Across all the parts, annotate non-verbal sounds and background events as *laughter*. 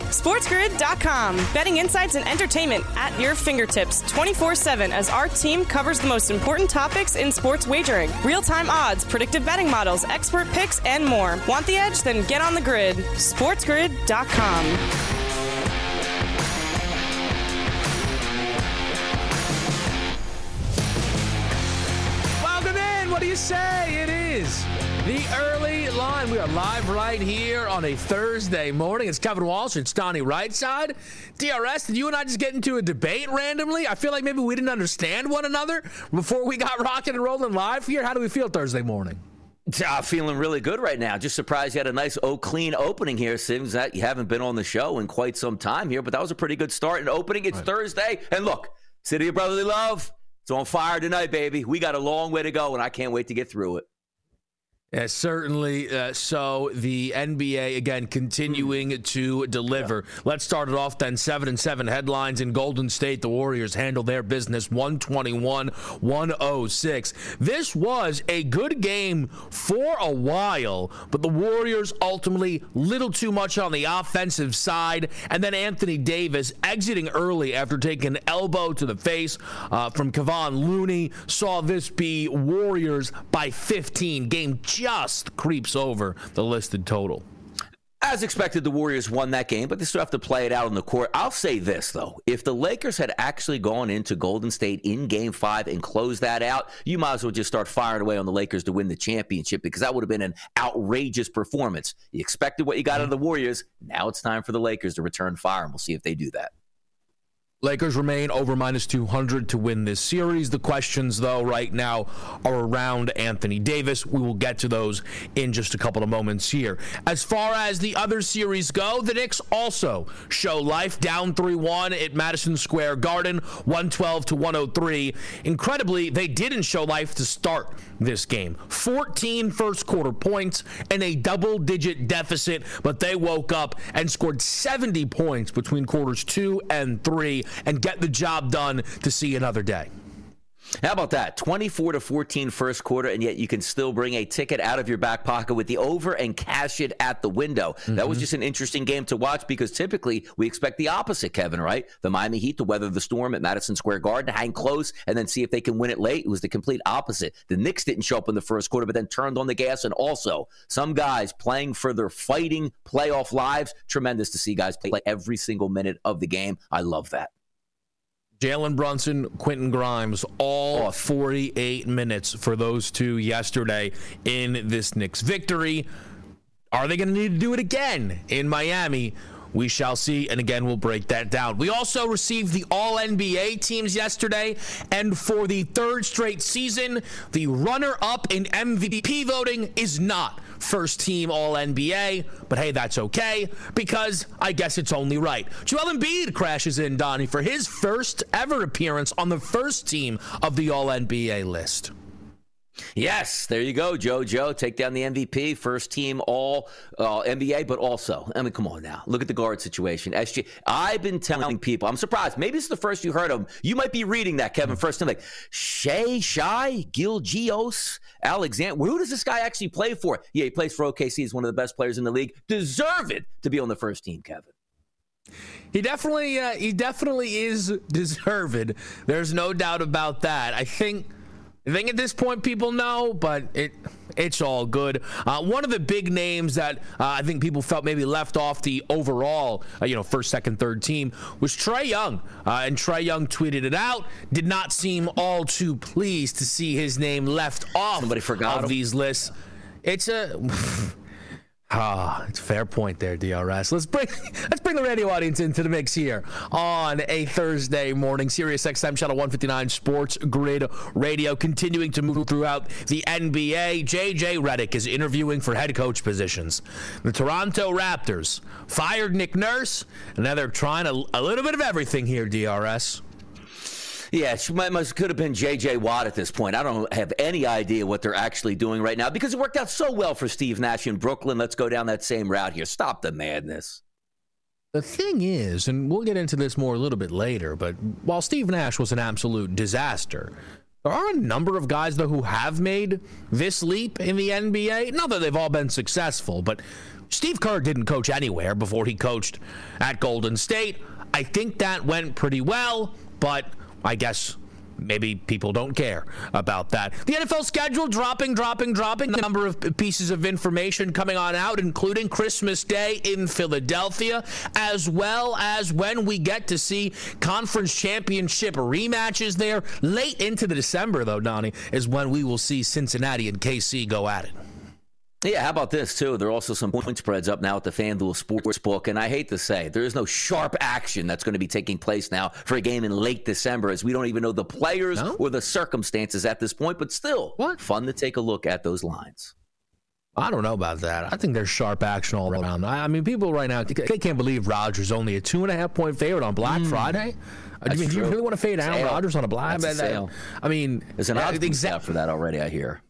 SportsGrid.com. Betting insights and entertainment at your fingertips 24 7 as our team covers the most important topics in sports wagering real time odds, predictive betting models, expert picks, and more. Want the edge? Then get on the grid. SportsGrid.com. Welcome in. What do you say? It is the early line. We are live right here on a Thursday morning. It's Kevin Walsh. It's Donnie Rightside. DRS, did you and I just get into a debate randomly? I feel like maybe we didn't understand one another before we got *laughs* rocking and rolling live here. How do we feel Thursday morning? Uh, feeling really good right now. Just surprised you had a nice, oh, clean opening here. Seems that you haven't been on the show in quite some time here, but that was a pretty good start and opening. It's right. Thursday. And look, City of Brotherly Love, it's on fire tonight, baby. We got a long way to go, and I can't wait to get through it. Yeah, certainly. Uh, so the NBA again continuing to deliver. Yeah. Let's start it off then. Seven and seven headlines in Golden State. The Warriors handle their business 121 106. This was a good game for a while, but the Warriors ultimately little too much on the offensive side. And then Anthony Davis exiting early after taking an elbow to the face uh, from Kevon Looney saw this be Warriors by 15. Game just creeps over the listed total. As expected, the Warriors won that game, but they still have to play it out on the court. I'll say this, though. If the Lakers had actually gone into Golden State in game five and closed that out, you might as well just start firing away on the Lakers to win the championship because that would have been an outrageous performance. You expected what you got out of the Warriors. Now it's time for the Lakers to return fire, and we'll see if they do that. Lakers remain over minus 200 to win this series. The questions, though, right now are around Anthony Davis. We will get to those in just a couple of moments here. As far as the other series go, the Knicks also show life down 3 1 at Madison Square Garden, 112 to 103. Incredibly, they didn't show life to start this game. 14 first quarter points and a double digit deficit, but they woke up and scored 70 points between quarters two and three and get the job done to see another day. How about that? 24 to 14 first quarter, and yet you can still bring a ticket out of your back pocket with the over and cash it at the window. Mm-hmm. That was mm-hmm. just an interesting game to watch because typically we expect the opposite, Kevin, right? The Miami Heat to weather the storm at Madison Square Garden, hang close, and then see if they can win it late. It was the complete opposite. The Knicks didn't show up in the first quarter, but then turned on the gas. And also, some guys playing for their fighting playoff lives. Tremendous to see guys play every single minute of the game. I love that. Jalen Brunson, Quentin Grimes, all 48 minutes for those two yesterday in this Knicks victory. Are they going to need to do it again in Miami? We shall see. And again, we'll break that down. We also received the All NBA teams yesterday. And for the third straight season, the runner up in MVP voting is not first team All NBA. But hey, that's okay because I guess it's only right. Joel Embiid crashes in, Donnie, for his first ever appearance on the first team of the All NBA list. Yes, there you go, JoJo. Take down the MVP, first team All uh, NBA, but also, I mean, come on now, look at the guard situation. SG, I've been telling people, I'm surprised. Maybe it's the first you heard of him. You might be reading that, Kevin, first time, like Shai, Shy, Gilgeous, Alexander. Who does this guy actually play for? Yeah, he plays for OKC. He's one of the best players in the league. Deserve it to be on the first team, Kevin. He definitely, uh, he definitely is deserved. There's no doubt about that. I think I think at this point people know, but it it's all good. Uh, one of the big names that uh, I think people felt maybe left off the overall, uh, you know, first, second, third team was Trae Young, uh, and Trae Young tweeted it out. Did not seem all too pleased to see his name left off. Somebody forgot of him. these lists. It's a. *laughs* Ah, it's fair point there, DRS. Let's bring *laughs* let's bring the radio audience into the mix here on a Thursday morning. Sirius XM Channel 159 Sports Grid Radio continuing to move throughout the NBA. JJ Redick is interviewing for head coach positions. The Toronto Raptors fired Nick Nurse, and now they're trying a, a little bit of everything here, DRS. Yeah, it might, must, could have been J.J. Watt at this point. I don't have any idea what they're actually doing right now because it worked out so well for Steve Nash in Brooklyn. Let's go down that same route here. Stop the madness. The thing is, and we'll get into this more a little bit later, but while Steve Nash was an absolute disaster, there are a number of guys, though, who have made this leap in the NBA. Not that they've all been successful, but Steve Kerr didn't coach anywhere before he coached at Golden State. I think that went pretty well, but I guess maybe people don't care about that. The NFL schedule dropping, dropping, dropping. The number of pieces of information coming on out, including Christmas Day in Philadelphia, as well as when we get to see conference championship rematches there. Late into the December, though, Donnie, is when we will see Cincinnati and KC go at it. Yeah, how about this too? There are also some point spreads up now at the FanDuel Sportsbook, and I hate to say, there is no sharp action that's going to be taking place now for a game in late December, as we don't even know the players no? or the circumstances at this point. But still, what fun to take a look at those lines. I don't know about that. I think there's sharp action all around. I mean, people right now they can't believe Rodgers is only a two and a half point favorite on Black mm. Friday. I mean, do you really want to fade Aaron Rodgers on a Black? Friday? I mean, there's an odds exa- for that already. I hear.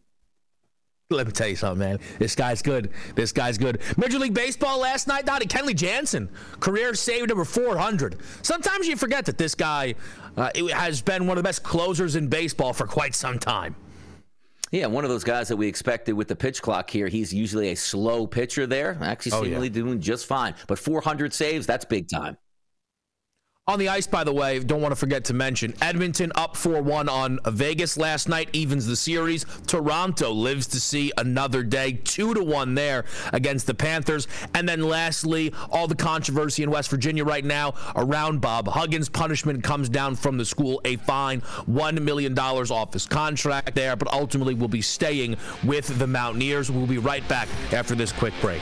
*laughs* Let me tell you something, man. This guy's good. This guy's good. Major League Baseball last night, Donnie Kenley Jansen, career save number 400. Sometimes you forget that this guy uh, has been one of the best closers in baseball for quite some time. Yeah, one of those guys that we expected with the pitch clock here. He's usually a slow pitcher there. Actually, seemingly oh, yeah. doing just fine. But 400 saves, that's big time. On the ice, by the way, don't want to forget to mention Edmonton up 4 1 on Vegas last night, evens the series. Toronto lives to see another day, 2 to 1 there against the Panthers. And then lastly, all the controversy in West Virginia right now around Bob Huggins. Punishment comes down from the school, a fine, $1 million off his contract there, but ultimately will be staying with the Mountaineers. We'll be right back after this quick break.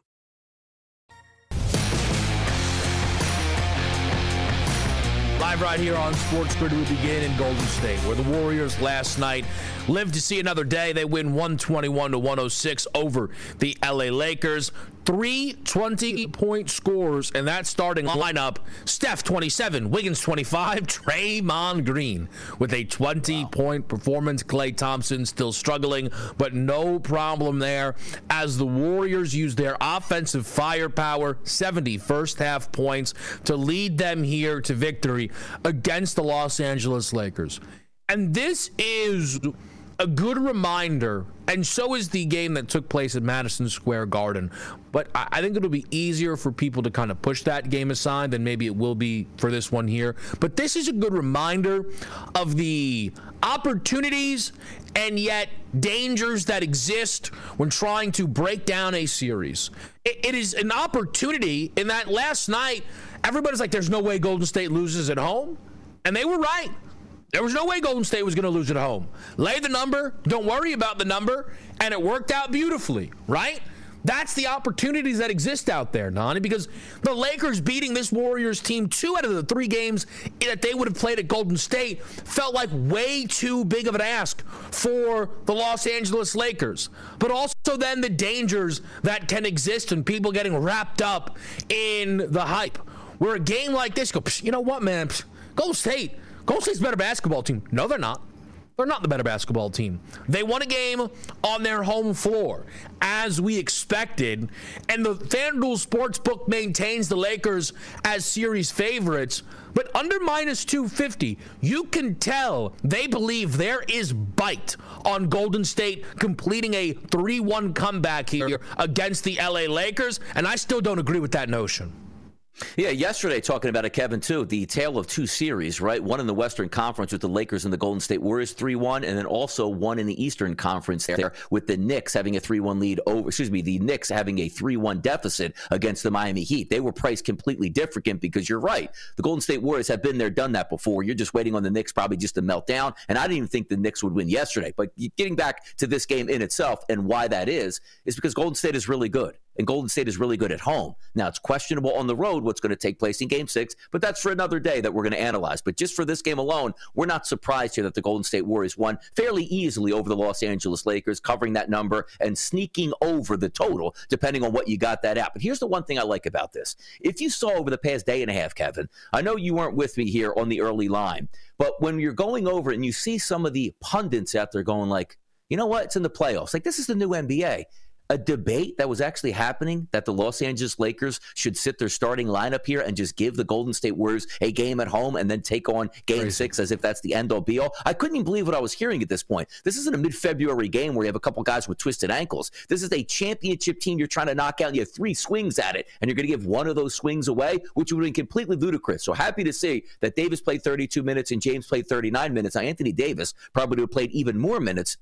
Live right here on Sports Grid, we begin in Golden State, where the Warriors last night lived to see another day. They win 121 to 106 over the LA Lakers three 20 point scores in that starting lineup. Steph 27, Wiggins 25, *laughs* Draymond Green with a 20 wow. point performance. Klay Thompson still struggling, but no problem there as the Warriors use their offensive firepower, 70 first half points, to lead them here to victory against the Los Angeles Lakers. And this is a good reminder, and so is the game that took place at Madison Square Garden. But I, think it'll be easier for people to kind of push that game aside than maybe it will be for this one here. But this is a good reminder of the opportunities and yet dangers that exist when trying to break down a series. it is an opportunity in that last night, everybody's like, there's no way Golden State loses at home. And they were right. There was no way Golden State was going to lose at home. Lay the number, don't worry about the number, and it worked out beautifully, right? That's the opportunities that exist out there, Nani, because the Lakers beating this Warriors team two out of the three games that they would have played at Golden State felt like way too big of an ask for the Los Angeles Lakers. But also then the dangers that can exist and people getting wrapped up in the hype. Where a game like this, go, you know what, man? Golden State, Golden State's better basketball team. No, they're not. They're not the better basketball team. They won a game on their home floor, as we expected. And the FanDuel Sportsbook maintains the Lakers as series favorites. But under minus 250, you can tell they believe there is bite on Golden State completing a 3 1 comeback here against the LA Lakers. And I still don't agree with that notion. Yeah, yesterday talking about it, Kevin, too. The tale of two series, right? One in the Western Conference with the Lakers and the Golden State Warriors 3 1, and then also one in the Eastern Conference there with the Knicks having a 3 1 lead over, excuse me, the Knicks having a 3 1 deficit against the Miami Heat. They were priced completely different because you're right. The Golden State Warriors have been there, done that before. You're just waiting on the Knicks probably just to melt down. And I didn't even think the Knicks would win yesterday. But getting back to this game in itself and why that is, is because Golden State is really good and Golden State is really good at home. Now, it's questionable on the road what's going to take place in game six, but that's for another day that we're going to analyze. But just for this game alone, we're not surprised here that the Golden State Warriors won fairly easily over the Los Angeles Lakers, covering that number and sneaking over the total, depending on what you got that at. But here's the one thing I like about this. If you saw over the past day and a half, Kevin, I know you weren't with me here on the early line, but when you're going over and you see some of the pundits out there going like, you know what? It's in the playoffs. Like, this is the new NBA a debate that was actually happening that the Los Angeles Lakers should sit their starting lineup here and just give the Golden State Warriors a game at home and then take on game Crazy. six as if that's the end all be all. I couldn't even believe what I was hearing at this point. This isn't a mid February game where you have a couple guys with twisted ankles. This is a championship team you're trying to knock out. And you have three swings at it, and you're going to give one of those swings away, which would have been completely ludicrous. So happy to see that Davis played 32 minutes and James played 39 minutes. Now, Anthony Davis probably would have played even more minutes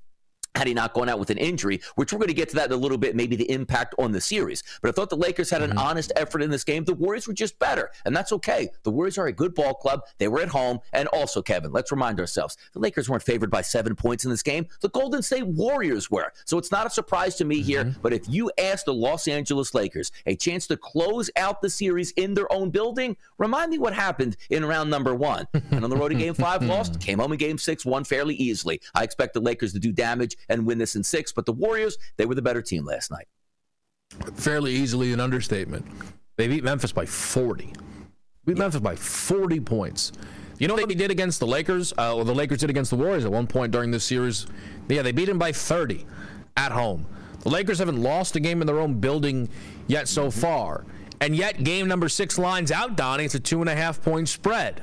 had he not gone out with an injury, which we're going to get to that in a little bit, maybe the impact on the series. But I thought the Lakers had an mm-hmm. honest effort in this game. The Warriors were just better, and that's okay. The Warriors are a good ball club. They were at home. And also, Kevin, let's remind ourselves the Lakers weren't favored by seven points in this game. The Golden State Warriors were. So it's not a surprise to me mm-hmm. here. But if you ask the Los Angeles Lakers a chance to close out the series in their own building, remind me what happened in round number one. *laughs* and on the road in game five, lost, came home in game six, won fairly easily. I expect the Lakers to do damage and win this in six but the Warriors, they were the better team last night. Fairly easily an understatement. They beat Memphis by 40. Beat yeah. Memphis by 40 points. You know what they did against the Lakers? Uh, or the Lakers did against the Warriors at one point during this series? Yeah, they beat them by 30 at home. The Lakers haven't lost a game in their own building yet so far. And yet, game number six lines out, Donnie. It's a two and a half point spread.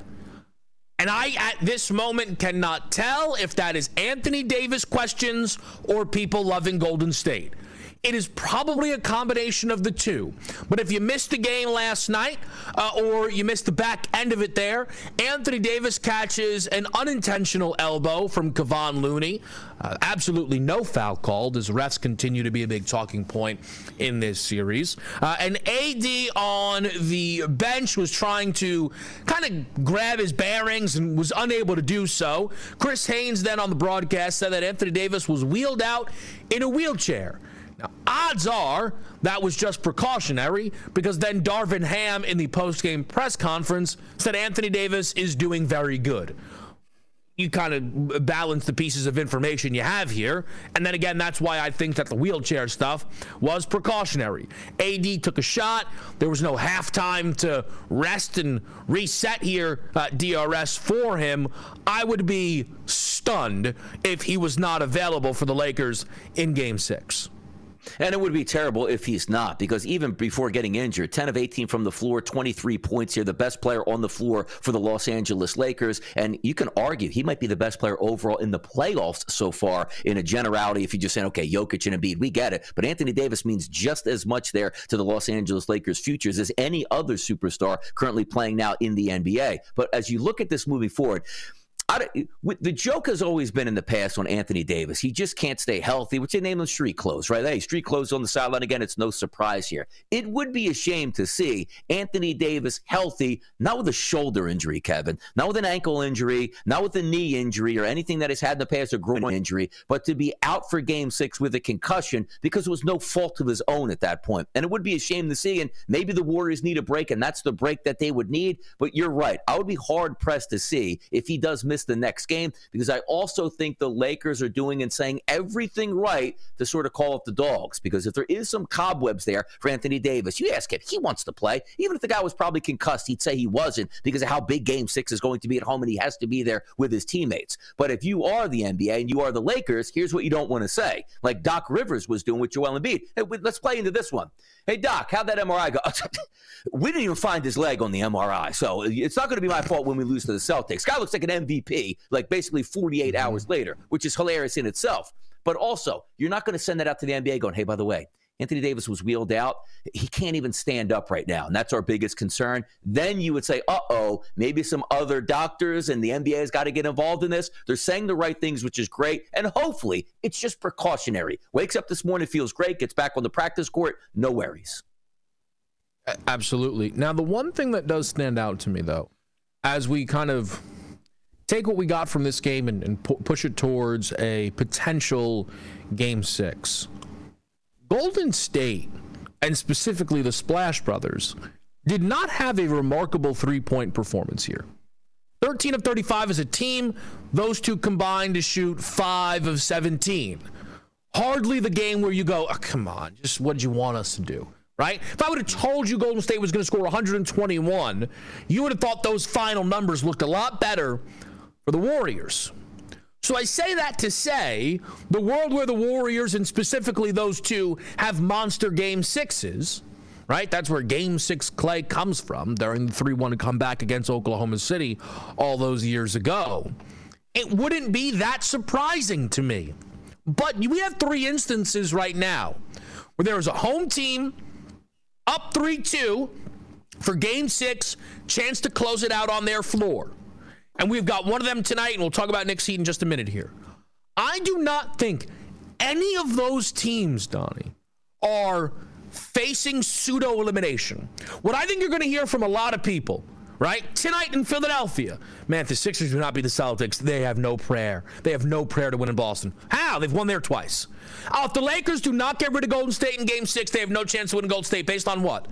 And I, at this moment, cannot tell if that is Anthony Davis questions or people loving Golden State. It is probably a combination of the two. But if you missed the game last night uh, or you missed the back end of it there, Anthony Davis catches an unintentional elbow from Kevon Looney. Uh, absolutely no foul called as refs continue to be a big talking point in this series. Uh, and AD on the bench was trying to kind of grab his bearings and was unable to do so. Chris Haynes then on the broadcast said that Anthony Davis was wheeled out in a wheelchair. Now, odds are that was just precautionary because then Darvin Ham in the post-game press conference said Anthony Davis is doing very good. You kind of balance the pieces of information you have here. And then again, that's why I think that the wheelchair stuff was precautionary. AD took a shot. There was no halftime to rest and reset here, uh, DRS, for him. I would be stunned if he was not available for the Lakers in game six. And it would be terrible if he's not, because even before getting injured, 10 of 18 from the floor, 23 points here, the best player on the floor for the Los Angeles Lakers. And you can argue he might be the best player overall in the playoffs so far in a generality. If you just say, okay, Jokic and Embiid, we get it. But Anthony Davis means just as much there to the Los Angeles Lakers' futures as any other superstar currently playing now in the NBA. But as you look at this moving forward, the joke has always been in the past on Anthony Davis. He just can't stay healthy, which they name them street clothes, right? Hey, street clothes on the sideline again. It's no surprise here. It would be a shame to see Anthony Davis healthy, not with a shoulder injury, Kevin, not with an ankle injury, not with a knee injury or anything that has had in the past, a groin injury, but to be out for game six with a concussion because it was no fault of his own at that point. And it would be a shame to see. And maybe the Warriors need a break, and that's the break that they would need. But you're right. I would be hard pressed to see if he does miss miss the next game because I also think the Lakers are doing and saying everything right to sort of call up the dogs. Because if there is some cobwebs there for Anthony Davis, you ask him, he wants to play. Even if the guy was probably concussed, he'd say he wasn't because of how big game six is going to be at home and he has to be there with his teammates. But if you are the NBA and you are the Lakers, here's what you don't want to say. Like Doc Rivers was doing with Joel Embiid. Hey, let's play into this one. Hey, Doc, how'd that MRI go? *laughs* we didn't even find his leg on the MRI. So it's not going to be my fault when we lose to the Celtics. Guy looks like an MVP, like basically 48 mm-hmm. hours later, which is hilarious in itself. But also, you're not going to send that out to the NBA going, hey, by the way, Anthony Davis was wheeled out. He can't even stand up right now. And that's our biggest concern. Then you would say, uh oh, maybe some other doctors and the NBA has got to get involved in this. They're saying the right things, which is great. And hopefully it's just precautionary. Wakes up this morning, feels great, gets back on the practice court, no worries. Absolutely. Now, the one thing that does stand out to me, though, as we kind of take what we got from this game and, and pu- push it towards a potential game six Golden State, and specifically the Splash Brothers, did not have a remarkable three point performance here. 13 of 35 as a team, those two combined to shoot 5 of 17. Hardly the game where you go, oh, come on, just what did you want us to do? Right? If I would have told you Golden State was going to score 121, you would have thought those final numbers looked a lot better for the Warriors. So I say that to say the world where the Warriors and specifically those two have monster game sixes, right? That's where game six Klay comes from during the 3 1 comeback against Oklahoma City all those years ago. It wouldn't be that surprising to me. But we have three instances right now where there is a home team up 3 2 for game six, chance to close it out on their floor. And we've got one of them tonight, and we'll talk about Knicks Heat in just a minute here. I do not think any of those teams, Donnie, are facing pseudo elimination. What I think you're going to hear from a lot of people, right? Tonight in Philadelphia, man, if the Sixers do not beat the Celtics, they have no prayer. They have no prayer to win in Boston. How? They've won there twice. Oh, if the Lakers do not get rid of Golden State in game six, they have no chance to win Golden State based on what?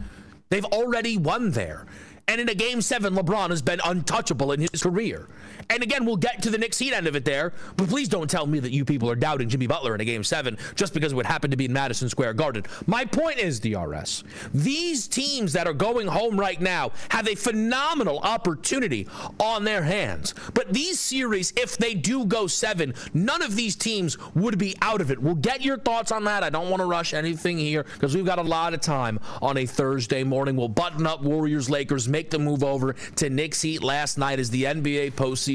They've already won there. And in a game seven, LeBron has been untouchable in his career. And again, we'll get to the Knicks Heat end of it there. But please don't tell me that you people are doubting Jimmy Butler in a game seven just because it would happen to be in Madison Square Garden. My point is, DRS, these teams that are going home right now have a phenomenal opportunity on their hands. But these series, if they do go seven, none of these teams would be out of it. We'll get your thoughts on that. I don't want to rush anything here because we've got a lot of time on a Thursday morning. We'll button up Warriors Lakers, make the move over to Knicks Heat last night as the NBA postseason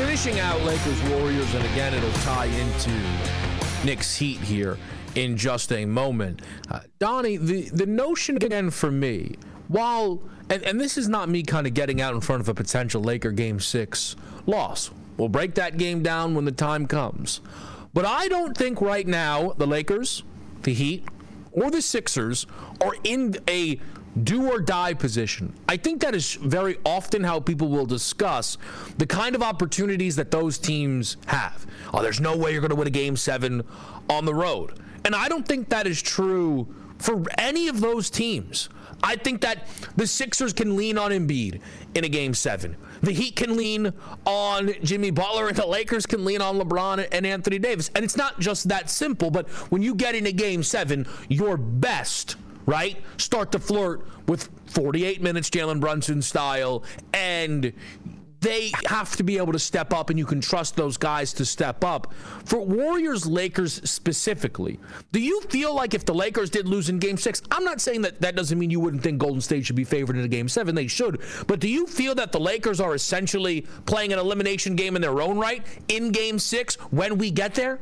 Finishing out Lakers Warriors, and again, it'll tie into Knicks Heat here in just a moment. Uh, Donnie, the, the notion again for me, while, and, and this is not me kind of getting out in front of a potential Laker game six loss. We'll break that game down when the time comes. But I don't think right now the Lakers, the Heat, or the Sixers are in a do or die position. I think that is very often how people will discuss the kind of opportunities that those teams have. Oh, there's no way you're going to win a game seven on the road. And I don't think that is true for any of those teams. I think that the Sixers can lean on Embiid in a game seven. The Heat can lean on Jimmy Butler, and the Lakers can lean on LeBron and Anthony Davis. And it's not just that simple, but when you get into game seven, your best right? Start to flirt with 48 minutes Jalen Brunson style, and they have to be able to step up, and you can trust those guys to step up. For Warriors Lakers specifically, do you feel like if the Lakers did lose in game six, I'm not saying that that doesn't mean you wouldn't think Golden State should be favored in a game seven, they should, but do you feel that the Lakers are essentially playing an elimination game in their own right in game six when we get there?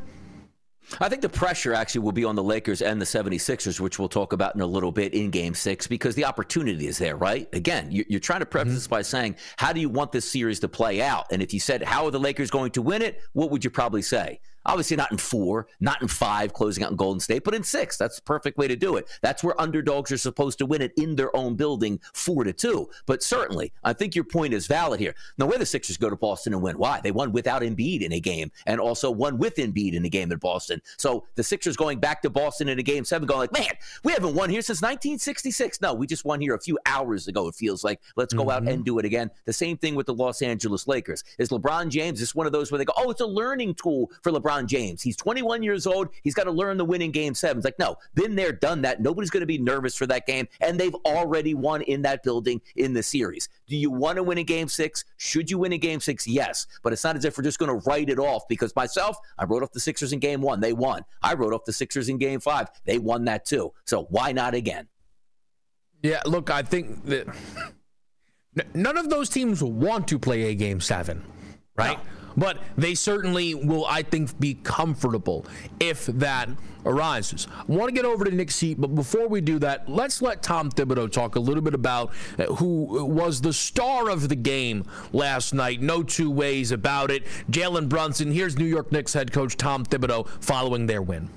I think the pressure actually will be on the Lakers and the 76ers, which we'll talk about in a little bit in game six, because the opportunity is there, right? Again, you're trying to preface mm-hmm. this by saying, how do you want this series to play out? And if you said, how are the Lakers going to win it? What would you probably say? Obviously, not in four, not in five, closing out in Golden State, but in six. That's the perfect way to do it. That's where underdogs are supposed to win it in their own building, four to two. But certainly, I think your point is valid here. Now, where the Sixers go to Boston and win, why? They won without Embiid in a game, and also won with Embiid in a game in Boston. So the Sixers going back to Boston in a game seven, going like, man, we haven't won here since 1966. No, we just won here a few hours ago. It feels like let's go mm-hmm. out and do it again. The same thing with the Los Angeles Lakers. Is LeBron James? Is one of those where they go, oh, it's a learning tool for LeBron James. He's 21 years old. He's got to learn the winning game seven. It's like, no, been there, done that. Nobody's going to be nervous for that game. And they've already won in that building in the series. Do you want to win a game six? Should you win a game six? Yes. But it's not as if we're just going to write it off because myself, I wrote off the Sixers in game one. They won. I wrote off the Sixers in game five. They won that too. So why not again? Yeah, look, I think that none of those teams want to play a game seven, right? No but they certainly will, I think, be comfortable if that arises. I want to get over to Knicks Heat, but before we do that, let's let Tom Thibodeau talk a little bit about uh, who was the star of the game last night. No two ways about it. Jalen Brunson. Here's New York Knicks head coach Tom Thibodeau following their win.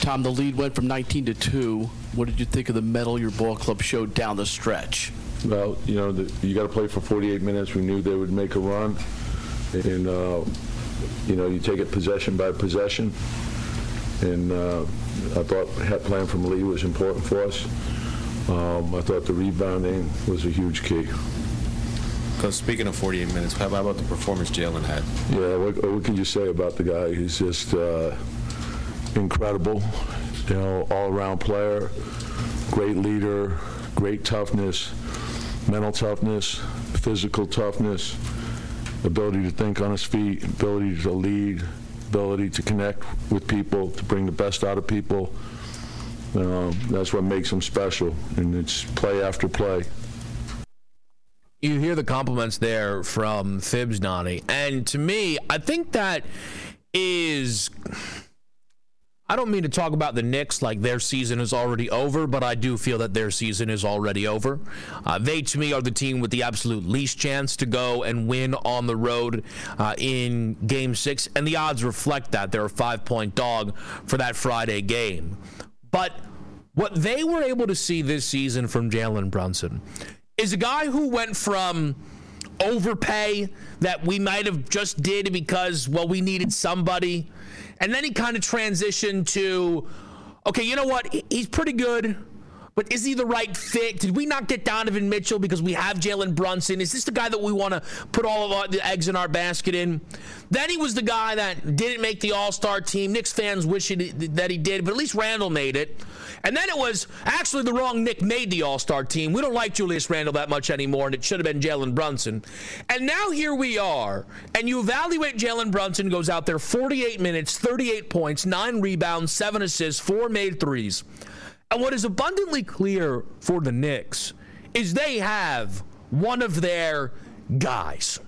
Tom, the lead went from 19 to 2. What did you think of the mettle your ball club showed down the stretch? Well, you know, the, you got to play for 48 minutes. We knew they would make a run and uh, you know you take it possession by possession. And uh, I thought playing from Lee was important for us. Um, I thought the rebounding was a huge key. Because speaking of 48 minutes, how about the performance Jalen had? Yeah, what, what, can you say about the guy? He's just uh, incredible. You know, all-around player, great leader, great toughness, mental toughness, physical toughness ability to think on his feet, ability to lead, ability to connect with people, to bring the best out of people. Um, that's what makes him special, and it's play after play. You hear the compliments there from Thibs, Donnie, and to me, I think that is I don't mean to talk about the Knicks like their season is already over, but I do feel that their season is already over. Uh, they, to me, are the team with the absolute least chance to go and win on the road uh, in Game 6, and the odds reflect that. They're a five point dog for that Friday game. But what they were able to see this season from Jalen Brunson is a guy who went from overpay that we might have just did because, well, we needed somebody and then he kind of transitioned to, okay, you know what? He's pretty good, But is he the right fit? Did we not get Donovan Mitchell because we have Jalen Brunson? Is this the guy that we want to put all of our, the eggs in our basket in? Then he was the guy that didn't make the All Star team. Knicks fans wish that he did, but at least Randle made it. And then it was actually the wrong Nick made the All Star team. We don't like Julius Randle that much anymore, and it should have been Jalen Brunson. And now here we are, and you evaluate Jalen Brunson goes out there 48 minutes, 38 points, nine rebounds, seven assists, four made threes. And what is abundantly clear for the Knicks is they have one of their guys.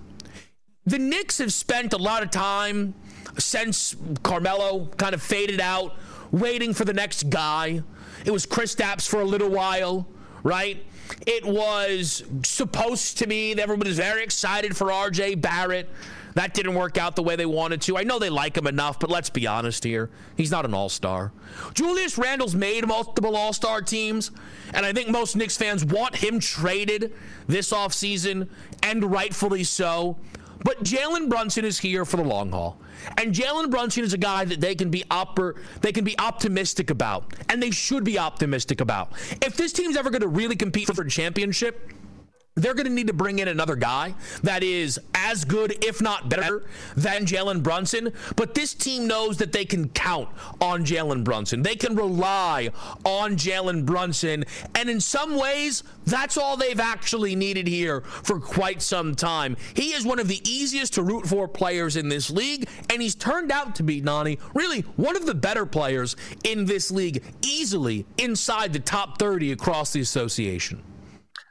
The Knicks have spent a lot of time since Carmelo kind of faded out, waiting for the next guy. It was Kristaps for a little while, right? It was supposed to be, everybody was very excited for RJ Barrett. That didn't work out the way they wanted to. I know they like him enough, but let's be honest here. He's not an all star. Julius Randle's made multiple all star teams, and I think most Knicks fans want him traded this offseason, and rightfully so. But Jalen Brunson is here for the long haul. And Jalen Brunson is a guy that they can be oper- they can be optimistic about, and they should be optimistic about. If this team's ever going to really compete for a championship, they're going to need to bring in another guy that is as good, if not better, than Jalen Brunson. But this team knows that they can count on Jalen Brunson. They can rely on Jalen Brunson. And in some ways, that's all they've actually needed here for quite some time. He is one of the easiest to root for players in this league. And he's turned out to be, Nani, really one of the better players in this league, easily inside the top 30 across the association.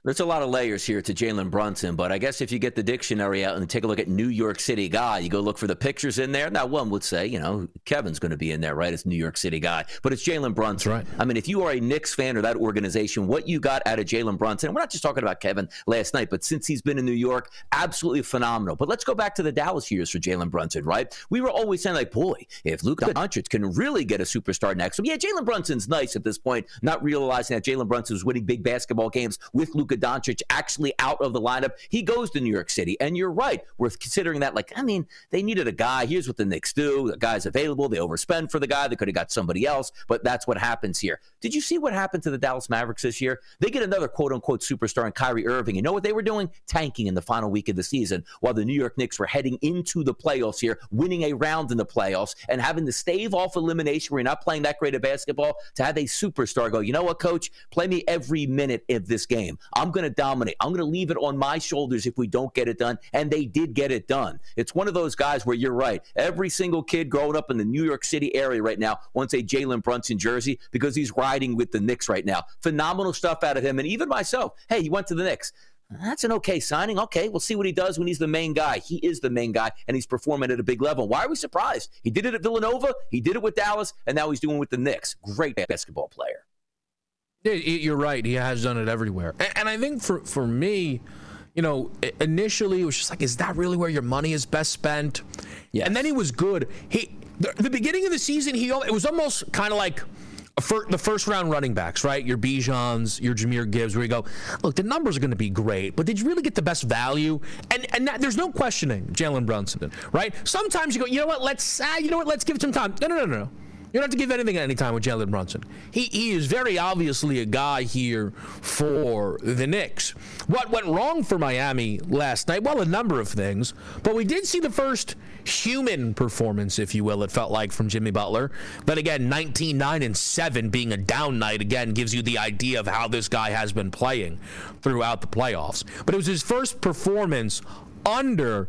There's a lot of layers here to Jalen Brunson, but I guess if you get the dictionary out and take a look at New York City guy, you go look for the pictures in there. Now, one would say, you know, Kevin's going to be in there, right? It's New York City guy, but it's Jalen Brunson. Right. I mean, if you are a Knicks fan or that organization, what you got out of Jalen Brunson, we're not just talking about Kevin last night, but since he's been in New York, absolutely phenomenal. But let's go back to the Dallas years for Jalen Brunson, right? We were always saying, like, boy, if Luka Doncic can really get a superstar next, so yeah, Jalen Brunson's nice at this point, not realizing that Jalen Brunson was winning big basketball games with Luka Doncic actually out of the lineup. He goes to New York City. And you're right. We're considering that, like, I mean, they needed a guy. Here's what the Knicks do. The guy's available. They overspend for the guy. They could have got somebody else, but that's what happens here. Did you see what happened to the Dallas Mavericks this year? They get another quote unquote superstar in Kyrie Irving. You know what they were doing? Tanking in the final week of the season while the New York Knicks were heading into the playoffs here, winning a round in the playoffs and having to stave off elimination where you're not playing that great of basketball to have a superstar go, you know what, coach? Play me every minute of this game. I'm going to dominate. I'm going to leave it on my shoulders if we don't get it done. And they did get it done. It's one of those guys where you're right. Every single kid growing up in the New York City area right now wants a Jalen Brunson jersey because he's riding with the Knicks right now. Phenomenal stuff out of him. And even myself, hey, he went to the Knicks. That's an okay signing. Okay, we'll see what he does when he's the main guy. He is the main guy, and he's performing at a big level. Why are we surprised? He did it at Villanova, he did it with Dallas, and now he's doing it with the Knicks. Great basketball player. Yeah, you're right. He has done it everywhere. And I think for, for me, you know, initially it was just like, is that really where your money is best spent? Yeah. And then he was good. He the, the beginning of the season, he it was almost kind of like the first round running backs, right? Your Bijans, your Jahmyr Gibbs, where you go, look, the numbers are going to be great, but did you really get the best value? And and that, there's no questioning Jalen Brunson, right? Sometimes you go, you know what? Let's, uh, you know what? Let's give it some time. No, no, no, no. You don't have to give anything at any time with Jalen Brunson. He, he is very obviously a guy here for the Knicks. What went wrong for Miami last night? Well, a number of things, but we did see the first human performance, if you will, it felt like from Jimmy Butler. But again, 19 9 and 7 being a down night again gives you the idea of how this guy has been playing throughout the playoffs. But it was his first performance under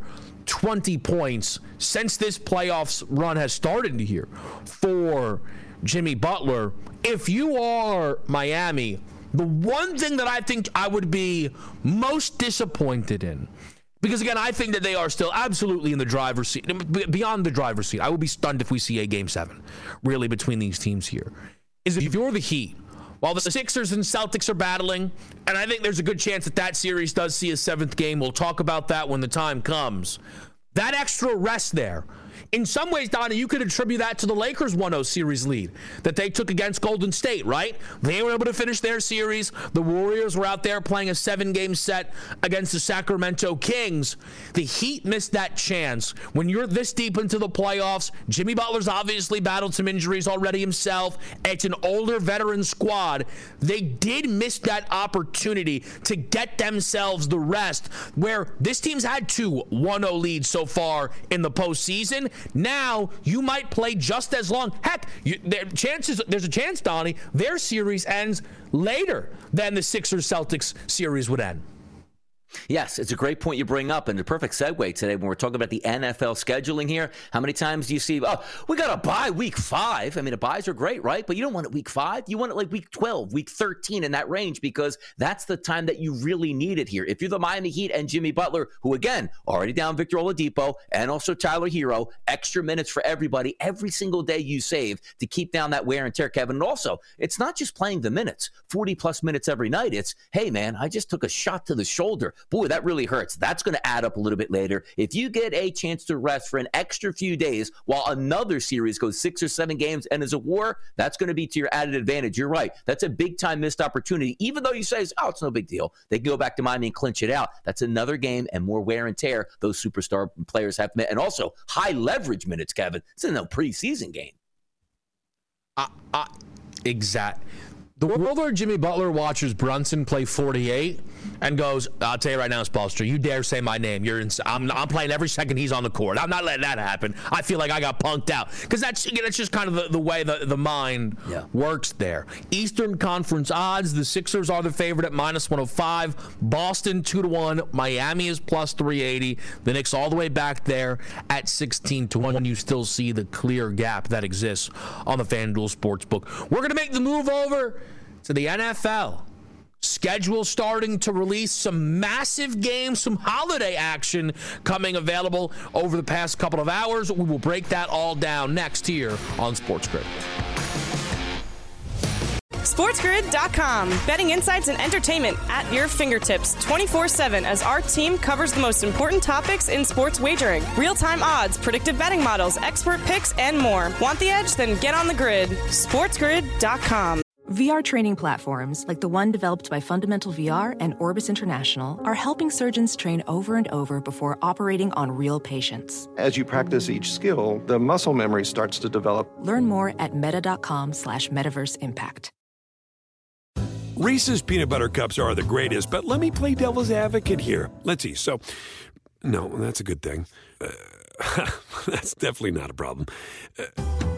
20 points since this playoffs run has started here for Jimmy Butler. If you are Miami, the one thing that I think I would be most disappointed in, because again, I think that they are still absolutely in the driver's seat, beyond the driver's seat. I will be stunned if we see a game seven, really, between these teams here. Is if you're the Heat, while the Sixers and Celtics are battling, and I think there's a good chance that that series does see a seventh game. We'll talk about that when the time comes. That extra rest there In some ways, Donnie, you could attribute that to the Lakers 1 0 series lead that they took against Golden State, right? They were able to finish their series. The Warriors were out there playing a seven game set against the Sacramento Kings. The Heat missed that chance. When you're this deep into the playoffs, Jimmy Butler's obviously battled some injuries already himself. It's an older veteran squad. They did miss that opportunity to get themselves the rest where this team's had two 1 0 leads so far in the postseason. Now you might play just as long. Heck, you, there, chances there's a chance, Donnie, their series ends later than the Sixers Celtics series would end. Yes, it's a great point you bring up, and the perfect segue today when we're talking about the NFL scheduling here. How many times do you see, oh, we got a bye week five? I mean, the byes are great, right? But you don't want it week five. You want it like week 12, week 13 in that range because that's the time that you really need it here. If you're the Miami Heat and Jimmy Butler, who again, already down Victor Oladipo and also Tyler Herro, extra minutes for everybody every single day you save to keep down that wear and tear, Kevin. And also, it's not just playing the minutes, 40 plus minutes every night. It's, hey, man, I just took a shot to the shoulder boy, that really hurts. That's going to add up a little bit later. If you get a chance to rest for an extra few days while another series goes six or seven games and is a war, that's going to be to your added advantage. You're right. That's a big time missed opportunity. Even though you say, oh, it's no big deal. They can go back to Miami and clinch it out. That's another game and more wear and tear those superstar players have met. And also high leverage minutes, Kevin. It's in no preseason game. Uh, uh, exact. The world where Jimmy Butler watches Brunson play 48 and goes, I'll tell you right now, Spoelstra, you dare say my name. You're in, I'm, I'm playing every second he's on the court. I'm not letting that happen. I feel like I got punked out. Because that's, that's just kind of the, the way the, the mind yeah. works there. Eastern Conference odds the Sixers are the favorite at minus 105, Boston 2 to 1, Miami is plus 380, the Knicks all the way back there at 16 to 1. You still see the clear gap that exists on the FanDuel Sportsbook. We're going to make the move over to the NFL. Schedule starting to release some massive games, some holiday action coming available over the past couple of hours. We will break that all down next here on Sports Grid. SportsGrid.com. Betting insights and entertainment at your fingertips 24 7 as our team covers the most important topics in sports wagering real time odds, predictive betting models, expert picks, and more. Want the edge? Then get on the grid. SportsGrid.com. VR training platforms, like the one developed by Fundamental VR and Orbis International, are helping surgeons train over and over before operating on real patients. As you practice each skill, the muscle memory starts to develop. Learn more at meta.com slash metaverse impact. Reese's peanut butter cups are the greatest, but let me play devil's advocate here. Let's see. So, no, that's a good thing. Uh, *laughs* that's definitely not a problem. Uh,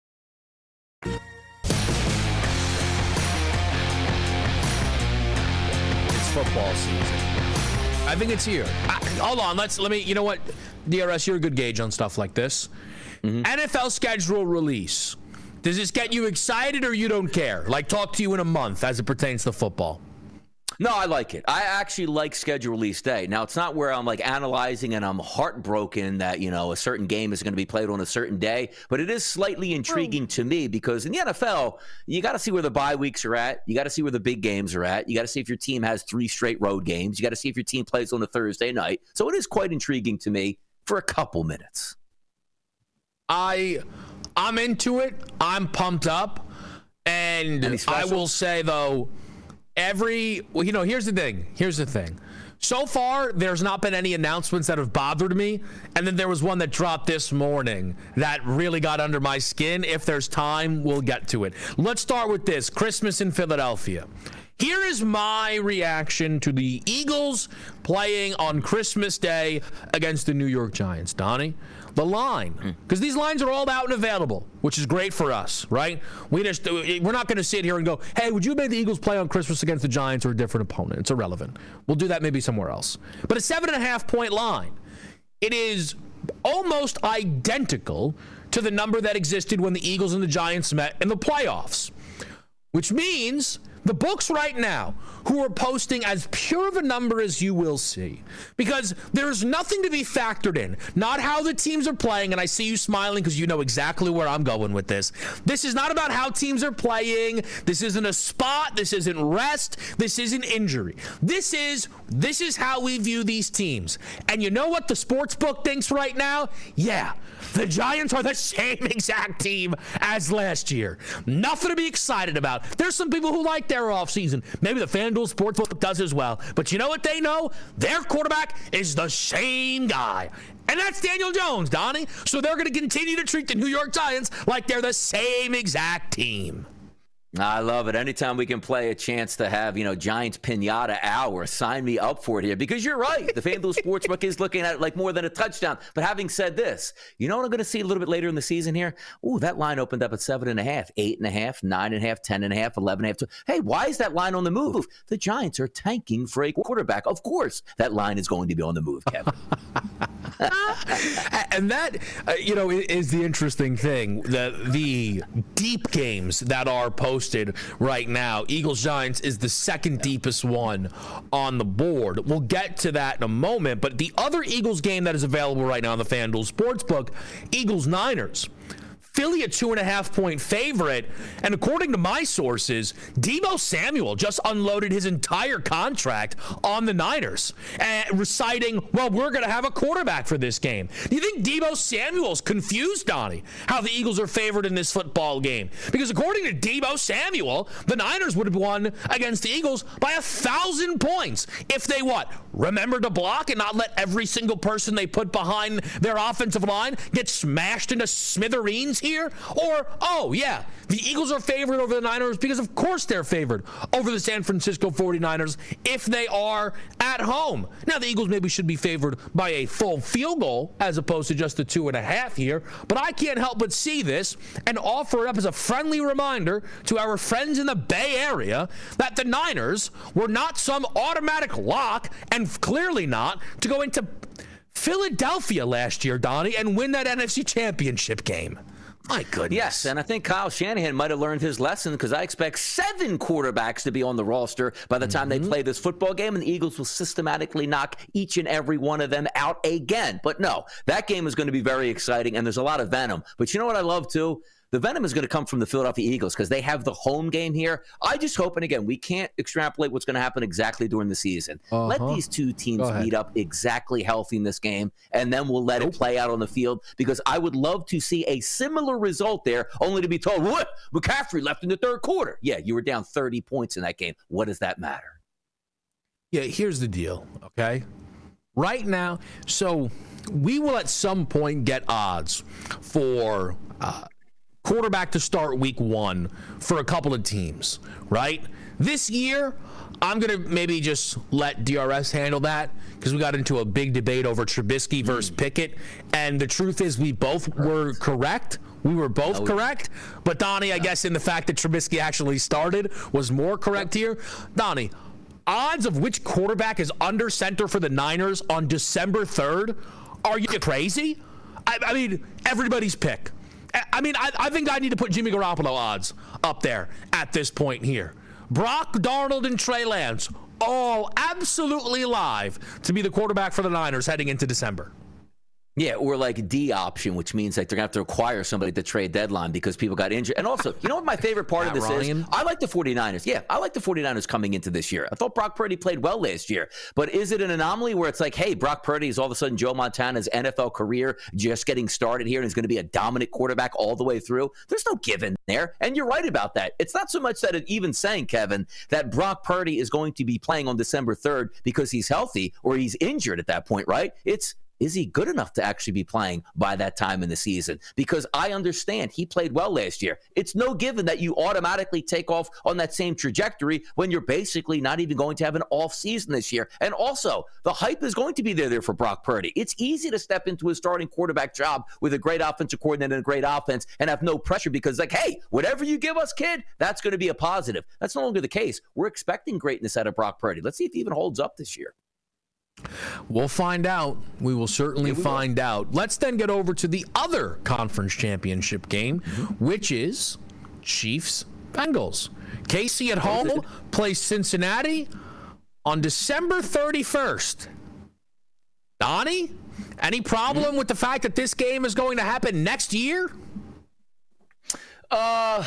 Football season. I think it's here. I, hold on, let's let me. You know what, DRS, you're a good gauge on stuff like this. Mm-hmm. NFL schedule release. Does this get you excited or you don't care? Like talk to you in a month as it pertains to football. No, I like it. I actually like schedule release day. Now, it's not where I'm like analyzing and I'm heartbroken that, you know, a certain game is going to be played on a certain day, but it is slightly intriguing to me because in the NFL, you got to see where the bye weeks are at. You got to see where the big games are at. You got to see if your team has three straight road games. You got to see if your team plays on a Thursday night. So it is quite intriguing to me for a couple minutes. I I'm into it. I'm pumped up. And I will say though, every well, you know, here's the thing. Here's the thing. So far, there's not been any announcements that have bothered me. And then there was one that dropped this morning that really got under my skin. If there's time, we'll get to it. Let's start with this Christmas in Philadelphia. Here is my reaction to the Eagles playing on Christmas Day against the New York Giants. Donnie, the line hmm. because these lines are all out and available, which is great for us, right? We just we're not going to sit here and go, "Hey, would you make the Eagles play on Christmas against the Giants or a different opponent?" It's irrelevant. We'll do that maybe somewhere else. But a seven and a half point line, it is almost identical to the number that existed when the Eagles and the Giants met in the playoffs, which means the books right now who are posting as pure of a number as you will see. Because there's nothing to be factored in. Not how the teams are playing and i see you smiling because you know exactly where i'm going with this. This is not about how teams are playing. This isn't a spot. This isn't rest. This isn't injury. This is this is how we view these teams. And you know what the sports book thinks right now? Yeah the Giants are the same *laughs* exact team as last year. Nothing to be excited about. There's some people who like their offseason. Maybe the FanDuel Sportsbook does as well. But you know what they know? Their quarterback is the same guy. And that's Daniel Jones, Donnie. So they're going to continue to treat the New York Giants like they're the same exact team. I love it. Anytime we can play a chance to have, you know, Giants pinata hour, sign me up for it here because you're right. The FanDuel Sportsbook is looking at like more than a touchdown. But having said this, you know what I'm going to see a little bit later in the season here? Ooh, that line opened up at seven and a half, eight and a half, nine and a half, ten and a half, eleven and a half. Hey, why is that line on the move? The Giants are tanking for a quarterback. Of course, that line is going to be on the move, Kevin. *laughs* *laughs* and that, uh, you know, is the interesting thing. The the deep games that are posted right now. Eagles Giants is the second deepest one on the board. We'll get to that in a moment. But the other Eagles game that is available right now on the FanDuel Sportsbook, Eagles Niners. Philly a two and a half point favorite. And according to my sources, Deebo Samuel just unloaded his entire contract on the Niners, uh, reciting, well, we're going to have a quarterback for this game. Do you think Deebo Samuel's confused, Donnie, how the Eagles are favored in this football game? Because according to Deebo Samuel, the Niners would have won against the Eagles by a thousand points if they what? Remember to block and not let every single person they put behind their offensive line get smashed into smithereens here? Or, oh, yeah, the Eagles are favored over the Niners because, of course, they're favored over the San Francisco 49ers if they are at home. Now, the Eagles maybe should be favored by a full field goal as opposed to just a two and a half here, but I can't help but see this and offer it up as a friendly reminder to our friends in the Bay Area that the Niners were not some automatic lock and clearly not to go into Philadelphia last year, Donnie, and win that NFC championship game. My goodness. Yes, and I think Kyle Shanahan might have learned his lesson because I expect seven quarterbacks to be on the roster by the time mm-hmm. they play this football game, and the Eagles will systematically knock each and every one of them out again. But no, that game is going to be very exciting, and there's a lot of venom. But you know what I love too? The venom is going to come from the Philadelphia Eagles because they have the home game here. I just hope, and again, we can't extrapolate what's going to happen exactly during the season. Uh-huh. Let these two teams meet up exactly healthy in this game, and then we'll let nope. it play out on the field because I would love to see a similar result there, only to be told, what? McCaffrey left in the third quarter. Yeah, you were down 30 points in that game. What does that matter? Yeah, here's the deal, okay? Right now, so we will at some point get odds for uh, quarterback to start week one for a couple of teams, right? This year, I'm going to maybe just let DRS handle that because we got into a big debate over Trubisky versus hmm. Pickett. And the truth is, we both were correct. We were both correct. But Donnie, I guess, in the fact that Trubisky actually started, was more correct here. Donnie, odds of which quarterback is under center for the Niners on December 3rd? Are you crazy? I, I mean, everybody's pick. I mean, I, I think I need to put Jimmy Garoppolo odds up there at this point here. Brock Darnold and Trey Lance, all absolutely live to be the quarterback for the Niners heading into December. Yeah, or like D option, which means like they're gonna have to acquire somebody at the trade deadline because people got injured. And also, you know what my favorite part of this Ryan? is? I like the 49ers. Yeah, I like the 49ers coming into this year. I thought Brock Purdy played well last year. But is it an anomaly where it's like, hey, Brock Purdy is all of a sudden Joe Montana's NFL career just getting started here and he's gonna be a dominant quarterback all the way through? There's no given there. And you're right about that. It's not so much that it even saying, Kevin, that Brock Purdy is going to be playing on December 3rd because he's healthy or he's injured at that point, right? It's is he good enough to actually be playing by that time in the season? Because I understand he played well last year. It's no given that you automatically take off on that same trajectory when you're basically not even going to have an off season this year. And also, the hype is going to be there, there for Brock Purdy. It's easy to step into a starting quarterback job with a great offensive coordinator and a great offense and have no pressure because, like, hey, whatever you give us, kid, that's going to be a positive. That's no longer the case. We're expecting greatness out of Brock Purdy. Let's see if he even holds up this year. We'll find out. We will certainly we find will. out. Let's then get over to the other conference championship game, mm-hmm. which is Chiefs Bengals. Casey at home plays Cincinnati on December 31st. Donnie, any problem mm-hmm. with the fact that this game is going to happen next year? Uh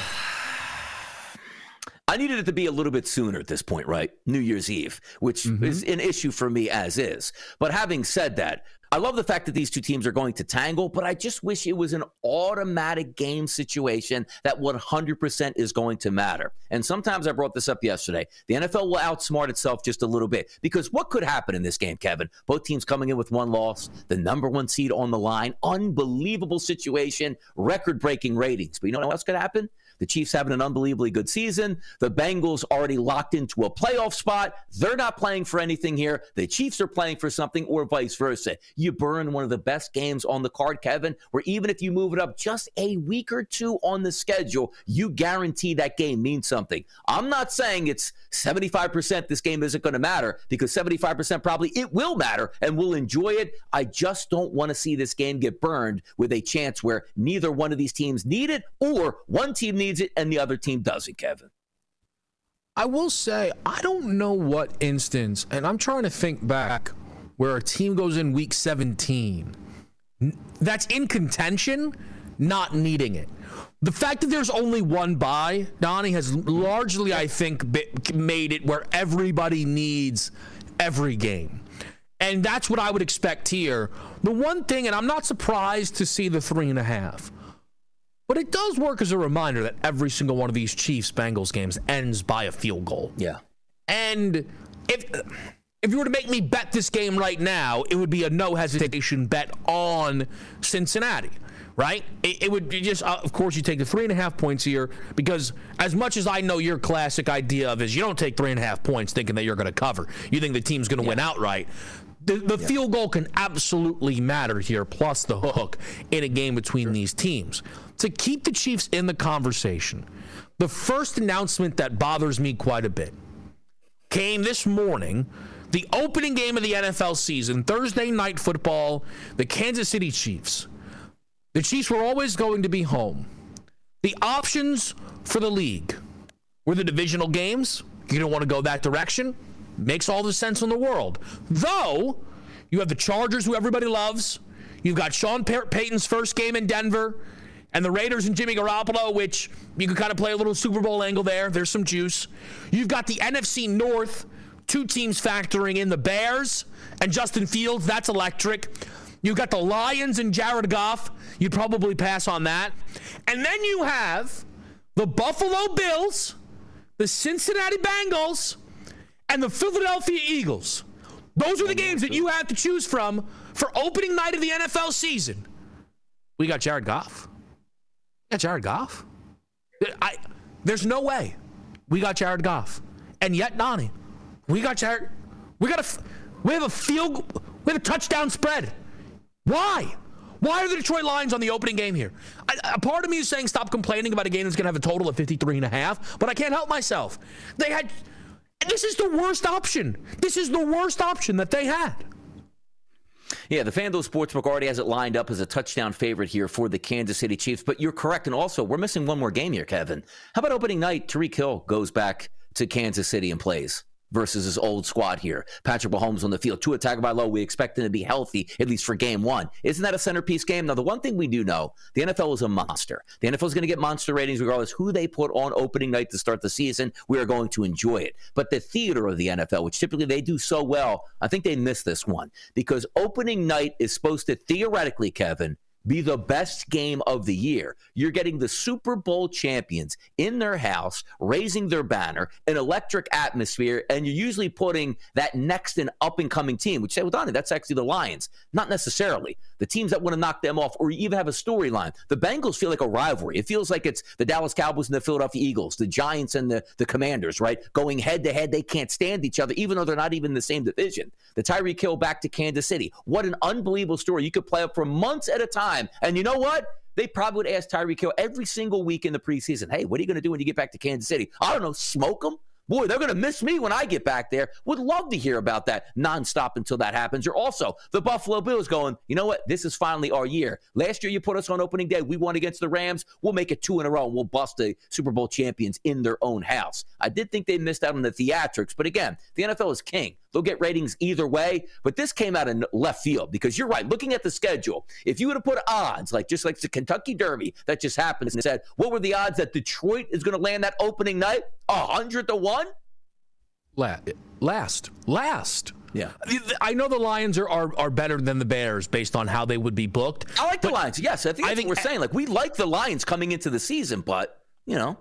I needed it to be a little bit sooner at this point, right? New Year's Eve, which mm-hmm. is an issue for me as is. But having said that, I love the fact that these two teams are going to tangle, but I just wish it was an automatic game situation that 100% is going to matter. And sometimes I brought this up yesterday. The NFL will outsmart itself just a little bit because what could happen in this game, Kevin? Both teams coming in with one loss, the number one seed on the line, unbelievable situation, record breaking ratings. But you know what else could happen? The Chiefs having an unbelievably good season. The Bengals already locked into a playoff spot. They're not playing for anything here. The Chiefs are playing for something, or vice versa. You burn one of the best games on the card, Kevin, where even if you move it up just a week or two on the schedule, you guarantee that game means something. I'm not saying it's 75% this game isn't going to matter because 75% probably it will matter and we'll enjoy it. I just don't want to see this game get burned with a chance where neither one of these teams need it or one team needs it and the other team doesn't, Kevin. I will say, I don't know what instance, and I'm trying to think back where a team goes in week 17 that's in contention, not needing it. The fact that there's only one bye, Donnie, has largely, I think, made it where everybody needs every game. And that's what I would expect here. The one thing, and I'm not surprised to see the three and a half. But it does work as a reminder that every single one of these Chiefs Bengals games ends by a field goal. Yeah. And if if you were to make me bet this game right now, it would be a no hesitation bet on Cincinnati, right? It, it would just, uh, of course, you take the three and a half points here because as much as I know your classic idea of is you don't take three and a half points thinking that you're going to cover. You think the team's going to yeah. win outright. The, the yeah. field goal can absolutely matter here, plus the hook in a game between sure. these teams to keep the Chiefs in the conversation, the first announcement that bothers me quite a bit came this morning. The opening game of the NFL season, Thursday night football, the Kansas City Chiefs. The Chiefs were always going to be home. The options for the league were the divisional games. You don't want to go that direction. Makes all the sense in the world. Though, you have the Chargers, who everybody loves. You've got Sean Payton's first game in Denver and the Raiders and Jimmy Garoppolo, which you can kind of play a little Super Bowl angle there. There's some juice. You've got the NFC North, two teams factoring in the Bears and Justin Fields. That's electric. You've got the Lions and Jared Goff. You'd probably pass on that. And then you have the Buffalo Bills, the Cincinnati Bengals, and the Philadelphia Eagles. Those are the games that you have to choose from for opening night of the NFL season. We got Jared Goff. Yeah, Jared Goff. I, there's no way we got Jared Goff, and yet Donnie, we got Jared. We got a. We have a field. We have a touchdown spread. Why? Why are the Detroit Lions on the opening game here? I, a part of me is saying stop complaining about a game that's going to have a total of 53 and a half, but I can't help myself. They had. This is the worst option. This is the worst option that they had. Yeah, the FanDuel Sportsbook already has it lined up as a touchdown favorite here for the Kansas City Chiefs. But you're correct. And also, we're missing one more game here, Kevin. How about opening night? Tyreek Hill goes back to Kansas City and plays versus his old squad here. Patrick Mahomes on the field. Tua Tagovailoa, we expect him to be healthy, at least for game one. Isn't that a centerpiece game? Now, the one thing we do know, the NFL is a monster. The NFL is going to get monster ratings regardless who they put on opening night to start the season. We are going to enjoy it. But the theater of the NFL, which typically they do so well, I think they missed this one because opening night is supposed to theoretically, Kevin, be the best game of the year. You're getting the Super Bowl champions in their house, raising their banner, an electric atmosphere, and you're usually putting that next and up and coming team, which say, well, Donnie, that's actually the Lions. Not necessarily. The teams that want to knock them off or even have a storyline. The Bengals feel like a rivalry. It feels like it's the Dallas Cowboys and the Philadelphia Eagles, the Giants and the, the Commanders, right? Going head to head. They can't stand each other, even though they're not even in the same division. The Tyreek Hill back to Kansas City. What an unbelievable story. You could play up for months at a time. And you know what? They probably would ask Tyreek Hill every single week in the preseason, hey, what are you going to do when you get back to Kansas City? I don't know, smoke them? Boy, they're going to miss me when I get back there. Would love to hear about that nonstop until that happens. Or also the Buffalo Bills going, you know what? This is finally our year. Last year you put us on opening day. We won against the Rams. We'll make it two in a row and we'll bust the Super Bowl champions in their own house. I did think they missed out on the theatrics, but again, the NFL is king. They'll get ratings either way. But this came out of left field because you're right. Looking at the schedule, if you would have put odds, like just like the Kentucky Derby that just happened, and said, what were the odds that Detroit is going to land that opening night? A hundred to one. Last, last. Yeah. I know the Lions are, are, are better than the Bears based on how they would be booked. I like the Lions. Yes, I think that's I think, what we're saying. Like we like the Lions coming into the season, but you know.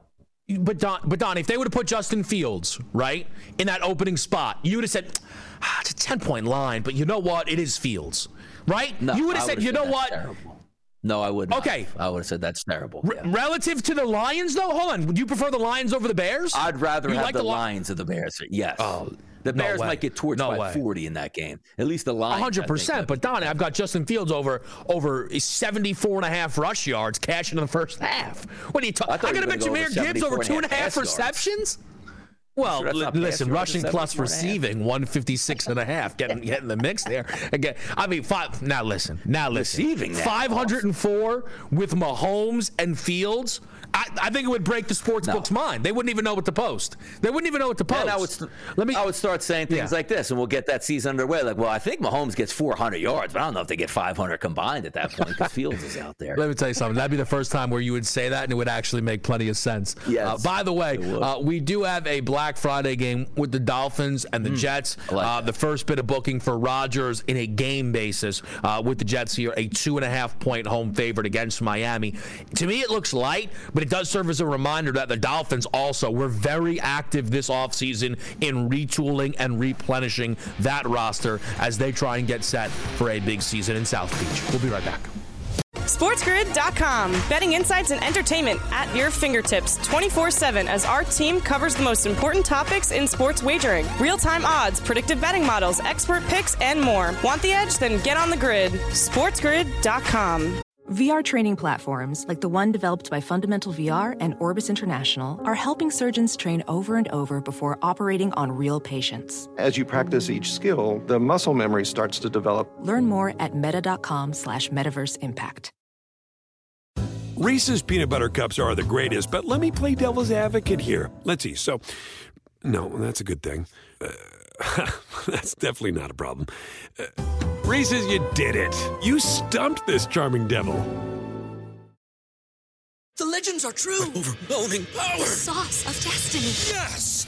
But Don, but Don, if they would have put Justin Fields right in that opening spot, you would have said ah, it's a ten point line. But you know what? It is Fields, right? No, you would have said, you know what? Terrible. No, I wouldn't. Okay, have. I would have said that's terrible. Yeah. relative to the Lions, though, hold on. Would you prefer the Lions over the Bears? I'd rather you have like the, the Lions of the Bears. Yes. Oh, the Bears no might get torched no by way. 40 in that game. At least the Lions. 100%. But Don, I've got Justin Fields over over 74 and a half rush yards, cashing in the first half. What are you talking? I, I got to bet Jahmyr Gibbs over two and a half receptions. Yards. Well, sure listen, rushing plus receiving, 156 and a half, getting getting the mix there. Again, I mean, five. Now listen, now listen. Receiving 504 with Mahomes and Fields. I, I, think it would break the sports no. book's mind. They wouldn't even know what to post. They wouldn't even know what to post. I would, Let me. I would start saying things yeah. like this, and we'll get that season underway. Like, well, I think Mahomes gets 400 yards, but I don't know if they get 500 combined at that point because *laughs* Fields is out there. Let me tell you something. That'd be the first time where you would say that, and it would actually make plenty of sense. Yes. Uh, by the way, uh, we do have a Black Friday game with the Dolphins and the mm, Jets. Like uh, the first bit of booking for Rodgers in a game basis uh, with the Jets here, a two and a half point home favorite against Miami. To me, it looks light, but it does serve as a reminder reminder that the Dolphins also were very active this offseason in retooling and replenishing that roster as they try and get set for a big season in South Beach. We'll be right back. SportsGrid.com. Betting insights and entertainment at your fingertips 24 7 as our team covers the most important topics in sports wagering real time odds, predictive betting models, expert picks, and more. Want the edge? Then get on the grid. SportsGrid.com. VR training platforms, like the one developed by Fundamental VR and Orbis International, are helping surgeons train over and over before operating on real patients. As you practice each skill, the muscle memory starts to develop. Learn more at meta.com slash metaverse impact. Reese's peanut butter cups are the greatest, but let me play devil's advocate here. Let's see. So, no, that's a good thing. Uh, *laughs* that's definitely not a problem. Uh, Reese's, you did it. You stumped this charming devil. The legends are true. overwhelming power! The sauce of destiny. Yes!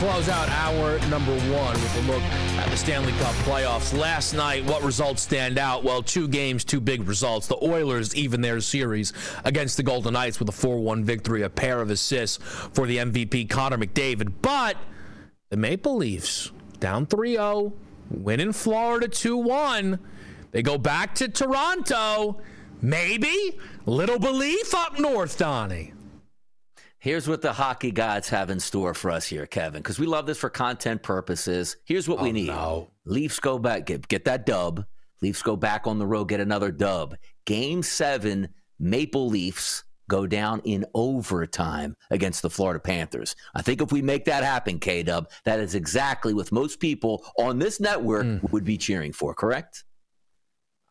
Close out hour number one with a look at the Stanley Cup playoffs. Last night, what results stand out? Well, two games, two big results. The Oilers even their series against the Golden Knights with a 4 1 victory, a pair of assists for the MVP, Connor McDavid. But the Maple Leafs down 3 0, win in Florida 2 1. They go back to Toronto. Maybe little belief up north, Donnie. Here's what the hockey gods have in store for us here, Kevin, because we love this for content purposes. Here's what oh, we need. No. Leafs go back, get, get that dub. Leafs go back on the road, get another dub. Game seven, Maple Leafs go down in overtime against the Florida Panthers. I think if we make that happen, K Dub, that is exactly what most people on this network mm. would be cheering for, correct?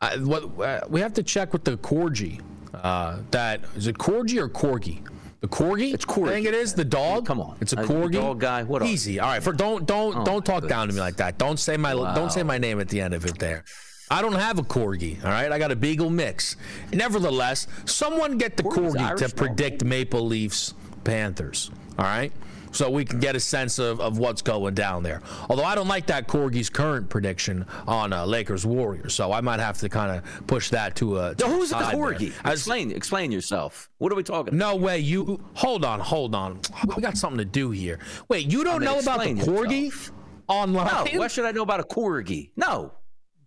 Uh, what uh, we have to check with the corgi. Uh, that is it corgi or corgi? The corgi? It's corgi. I think it is the dog. Come on. it's a Uh, corgi. dog guy, what else? Easy. All right. For don't don't Oh, don't talk my down to me like that. Don't say my don't say my name at the end of it. There. I don't have a corgi. All right. I got a beagle mix. Nevertheless, someone get the corgi Irish to predict Maple Leafs Panthers. All right. So we can get a sense of, of what's going down there. Although I don't like that Corgi's current prediction on uh, Lakers Warriors, so I might have to kind of push that to a. To So who's the corgi? Explain, explain yourself. What are we talking? no way. You hold on, hold on. We got something to do here. Wait, you don't I mean, know about the corgi yourself. online? No, why should I know about a corgi? No.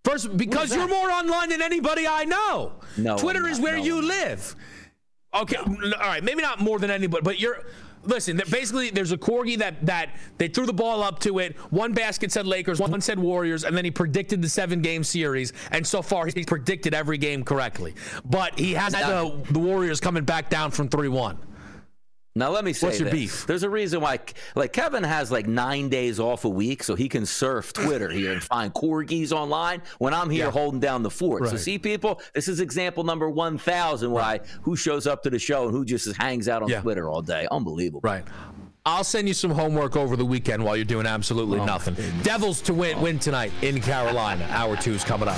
First, because you're more online than anybody I know. No, Twitter is where No, you live. Okay, all right, maybe not more than anybody, but you're. Listen, basically, there's a corgi that that they threw the ball up to it. One basket said Lakers, one said Warriors, and then he predicted the seven game series. And so far, he's predicted every game correctly. But he has the, the Warriors coming back down from three one. Now let me say What's your this. beef? There's a reason why, like Kevin has like nine days off a week, so he can surf Twitter here and find corgis online. When I'm here Yeah. holding down the fort, so see people, this is example number one thousand. Why who shows up to the show and who just hangs out on Yeah. Twitter all day? Unbelievable. Right. I'll send you some homework over the weekend while you're doing absolutely Oh, nothing. Devils to win win tonight in Carolina. Hour two is coming up.